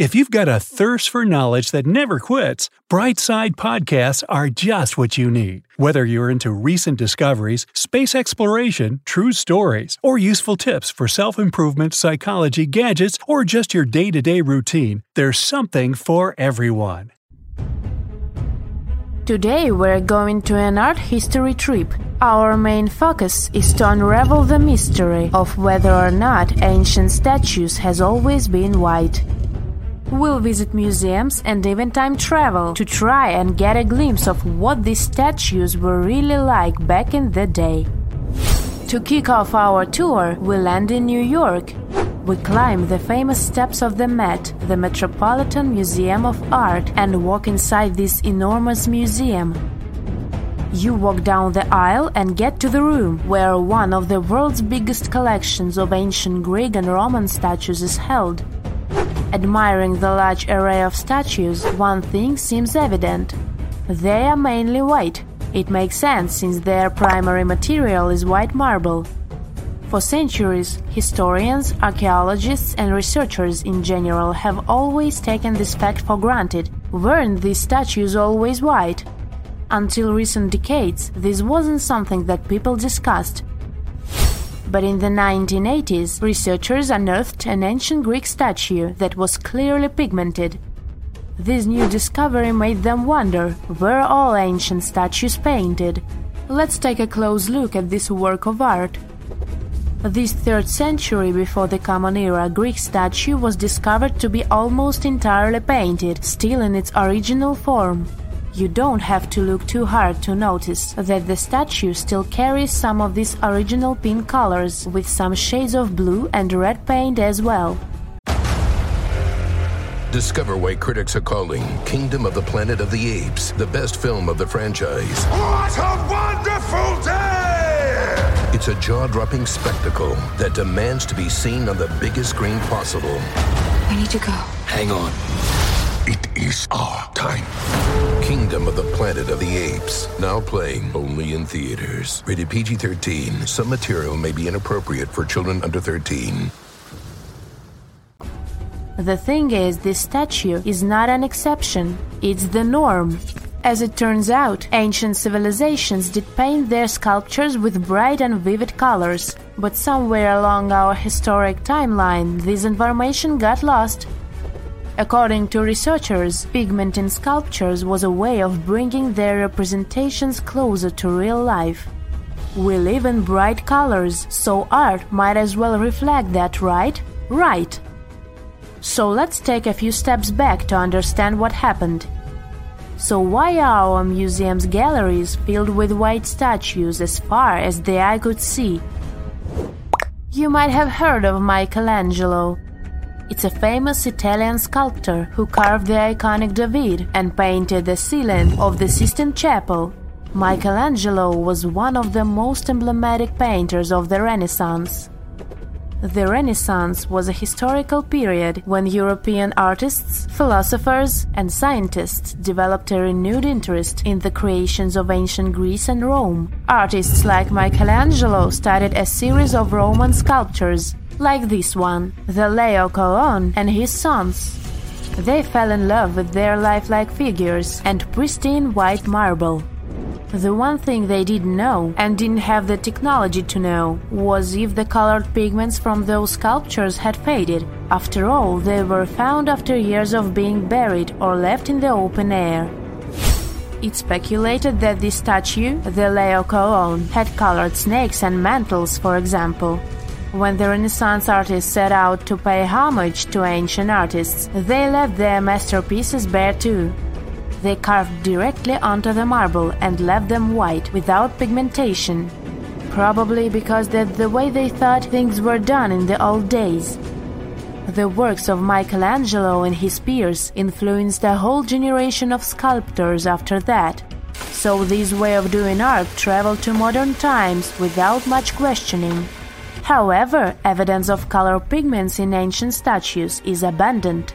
If you've got a thirst for knowledge that never quits, Brightside podcasts are just what you need. Whether you're into recent discoveries, space exploration, true stories, or useful tips for self improvement, psychology, gadgets, or just your day to day routine, there's something for everyone. Today we're going to an art history trip. Our main focus is to unravel the mystery of whether or not ancient statues has always been white. We'll visit museums and even time travel to try and get a glimpse of what these statues were really like back in the day. To kick off our tour, we land in New York. We climb the famous steps of the Met, the Metropolitan Museum of Art, and walk inside this enormous museum. You walk down the aisle and get to the room where one of the world's biggest collections of ancient Greek and Roman statues is held. Admiring the large array of statues, one thing seems evident. They are mainly white. It makes sense since their primary material is white marble. For centuries, historians, archaeologists, and researchers in general have always taken this fact for granted. Weren't these statues always white? Until recent decades, this wasn't something that people discussed. But in the 1980s, researchers unearthed an ancient Greek statue that was clearly pigmented. This new discovery made them wonder were all ancient statues painted? Let's take a close look at this work of art. This 3rd century before the Common Era Greek statue was discovered to be almost entirely painted, still in its original form. You don't have to look too hard to notice that the statue still carries some of these original pink colors, with some shades of blue and red paint as well. Discover why critics are calling Kingdom of the Planet of the Apes the best film of the franchise. What a wonderful day! It's a jaw dropping spectacle that demands to be seen on the biggest screen possible. I need to go. Hang on. It is our time. Kingdom of the Planet of the Apes. Now playing only in theaters. Rated PG 13. Some material may be inappropriate for children under 13. The thing is, this statue is not an exception, it's the norm. As it turns out, ancient civilizations did paint their sculptures with bright and vivid colors, but somewhere along our historic timeline, this information got lost. According to researchers, pigment in sculptures was a way of bringing their representations closer to real life. We live in bright colors, so art might as well reflect that, right? Right! So let's take a few steps back to understand what happened. So, why are our museum's galleries filled with white statues as far as the eye could see? You might have heard of Michelangelo. It's a famous Italian sculptor who carved the iconic David and painted the ceiling of the Sistine Chapel. Michelangelo was one of the most emblematic painters of the Renaissance. The Renaissance was a historical period when European artists, philosophers, and scientists developed a renewed interest in the creations of ancient Greece and Rome. Artists like Michelangelo studied a series of Roman sculptures, like this one, the Laocoon and his sons. They fell in love with their lifelike figures and pristine white marble. The one thing they didn't know, and didn't have the technology to know, was if the colored pigments from those sculptures had faded. After all, they were found after years of being buried or left in the open air. It's speculated that this statue, the Laocoon, had colored snakes and mantles, for example. When the Renaissance artists set out to pay homage to ancient artists, they left their masterpieces bare too. They carved directly onto the marble and left them white without pigmentation. Probably because that's the way they thought things were done in the old days. The works of Michelangelo and his peers influenced a whole generation of sculptors after that. So this way of doing art traveled to modern times without much questioning. However, evidence of color pigments in ancient statues is abundant.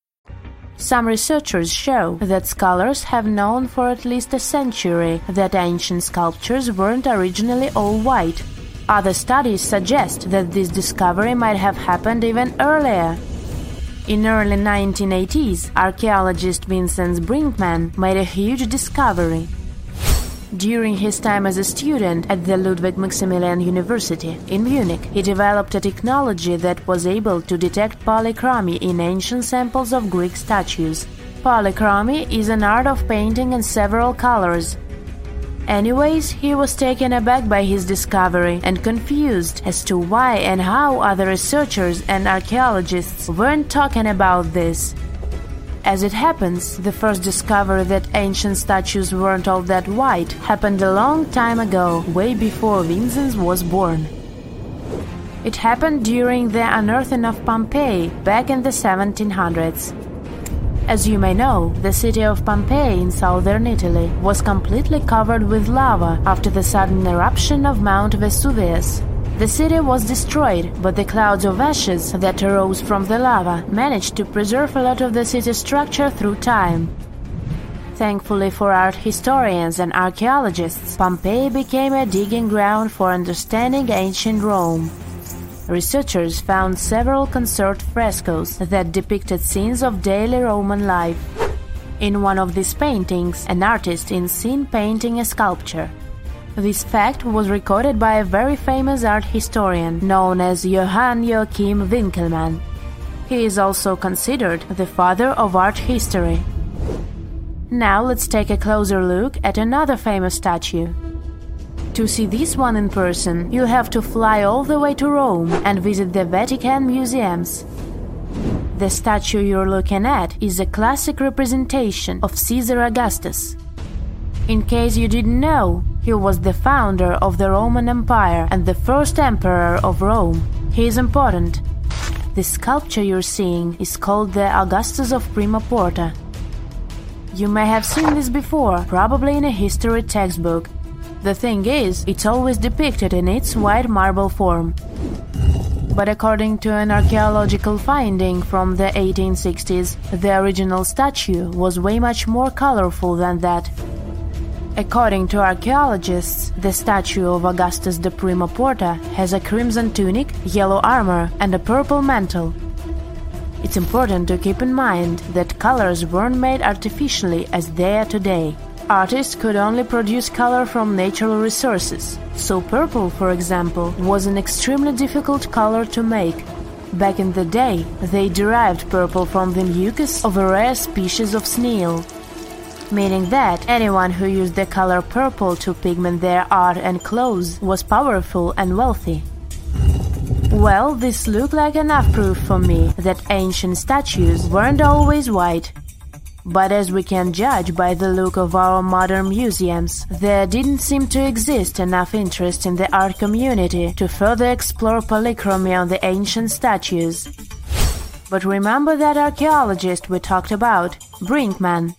Some researchers show that scholars have known for at least a century that ancient sculptures weren't originally all white. Other studies suggest that this discovery might have happened even earlier. In early 1980s, archaeologist Vincent Brinkmann made a huge discovery. During his time as a student at the Ludwig Maximilian University in Munich, he developed a technology that was able to detect polychromy in ancient samples of Greek statues. Polychromy is an art of painting in several colors. Anyways, he was taken aback by his discovery and confused as to why and how other researchers and archaeologists weren't talking about this. As it happens, the first discovery that ancient statues weren't all that white happened a long time ago, way before Vincent was born. It happened during the unearthing of Pompeii back in the 1700s. As you may know, the city of Pompeii in southern Italy was completely covered with lava after the sudden eruption of Mount Vesuvius. The city was destroyed, but the clouds of ashes that arose from the lava managed to preserve a lot of the city's structure through time. Thankfully for art historians and archaeologists, Pompeii became a digging ground for understanding ancient Rome. Researchers found several conserved frescoes that depicted scenes of daily Roman life. In one of these paintings, an artist is seen painting a sculpture. This fact was recorded by a very famous art historian known as Johann Joachim Winckelmann. He is also considered the father of art history. Now let's take a closer look at another famous statue. To see this one in person, you have to fly all the way to Rome and visit the Vatican museums. The statue you're looking at is a classic representation of Caesar Augustus. In case you didn't know, he was the founder of the Roman Empire and the first emperor of Rome. He is important. The sculpture you're seeing is called the Augustus of Prima Porta. You may have seen this before, probably in a history textbook. The thing is, it's always depicted in its white marble form. But according to an archaeological finding from the 1860s, the original statue was way much more colorful than that. According to archaeologists, the statue of Augustus de Prima Porta has a crimson tunic, yellow armor, and a purple mantle. It's important to keep in mind that colors weren't made artificially as they are today. Artists could only produce color from natural resources, so purple, for example, was an extremely difficult color to make. Back in the day, they derived purple from the mucus of a rare species of snail, meaning that anyone who used the color purple to pigment their art and clothes was powerful and wealthy. Well, this looked like enough proof for me that ancient statues weren't always white. But as we can judge by the look of our modern museums, there didn't seem to exist enough interest in the art community to further explore polychromy on the ancient statues. But remember that archaeologist we talked about, Brinkmann.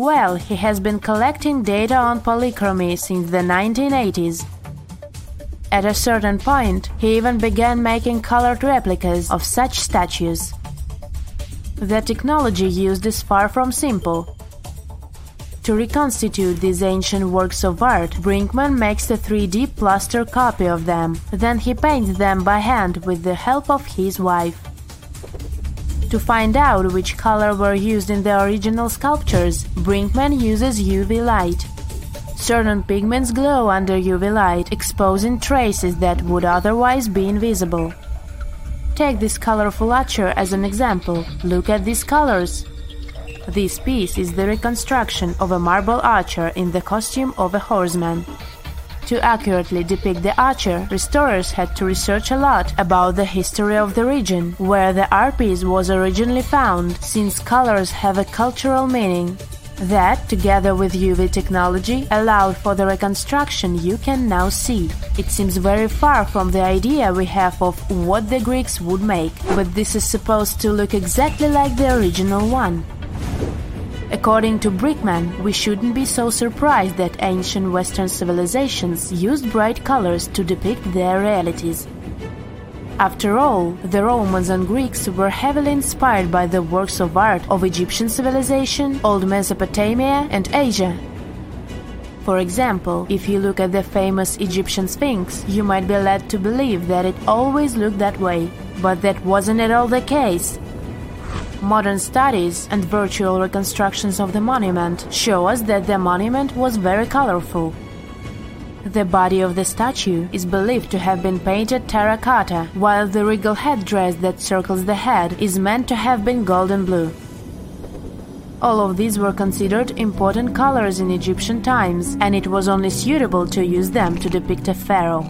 Well, he has been collecting data on polychromy since the 1980s. At a certain point, he even began making colored replicas of such statues. The technology used is far from simple. To reconstitute these ancient works of art, Brinkmann makes a 3D plaster copy of them. Then he paints them by hand with the help of his wife. To find out which color were used in the original sculptures, Brinkmann uses UV light. Certain pigments glow under UV light, exposing traces that would otherwise be invisible. Take this colorful archer as an example. Look at these colors. This piece is the reconstruction of a marble archer in the costume of a horseman. To accurately depict the archer, restorers had to research a lot about the history of the region where the art piece was originally found, since colors have a cultural meaning. That, together with UV technology, allowed for the reconstruction you can now see. It seems very far from the idea we have of what the Greeks would make, but this is supposed to look exactly like the original one. According to Brinkmann, we shouldn't be so surprised that ancient Western civilizations used bright colors to depict their realities. After all, the Romans and Greeks were heavily inspired by the works of art of Egyptian civilization, Old Mesopotamia, and Asia. For example, if you look at the famous Egyptian Sphinx, you might be led to believe that it always looked that way, but that wasn't at all the case. Modern studies and virtual reconstructions of the monument show us that the monument was very colorful. The body of the statue is believed to have been painted terracotta, while the regal headdress that circles the head is meant to have been golden blue. All of these were considered important colors in Egyptian times, and it was only suitable to use them to depict a pharaoh.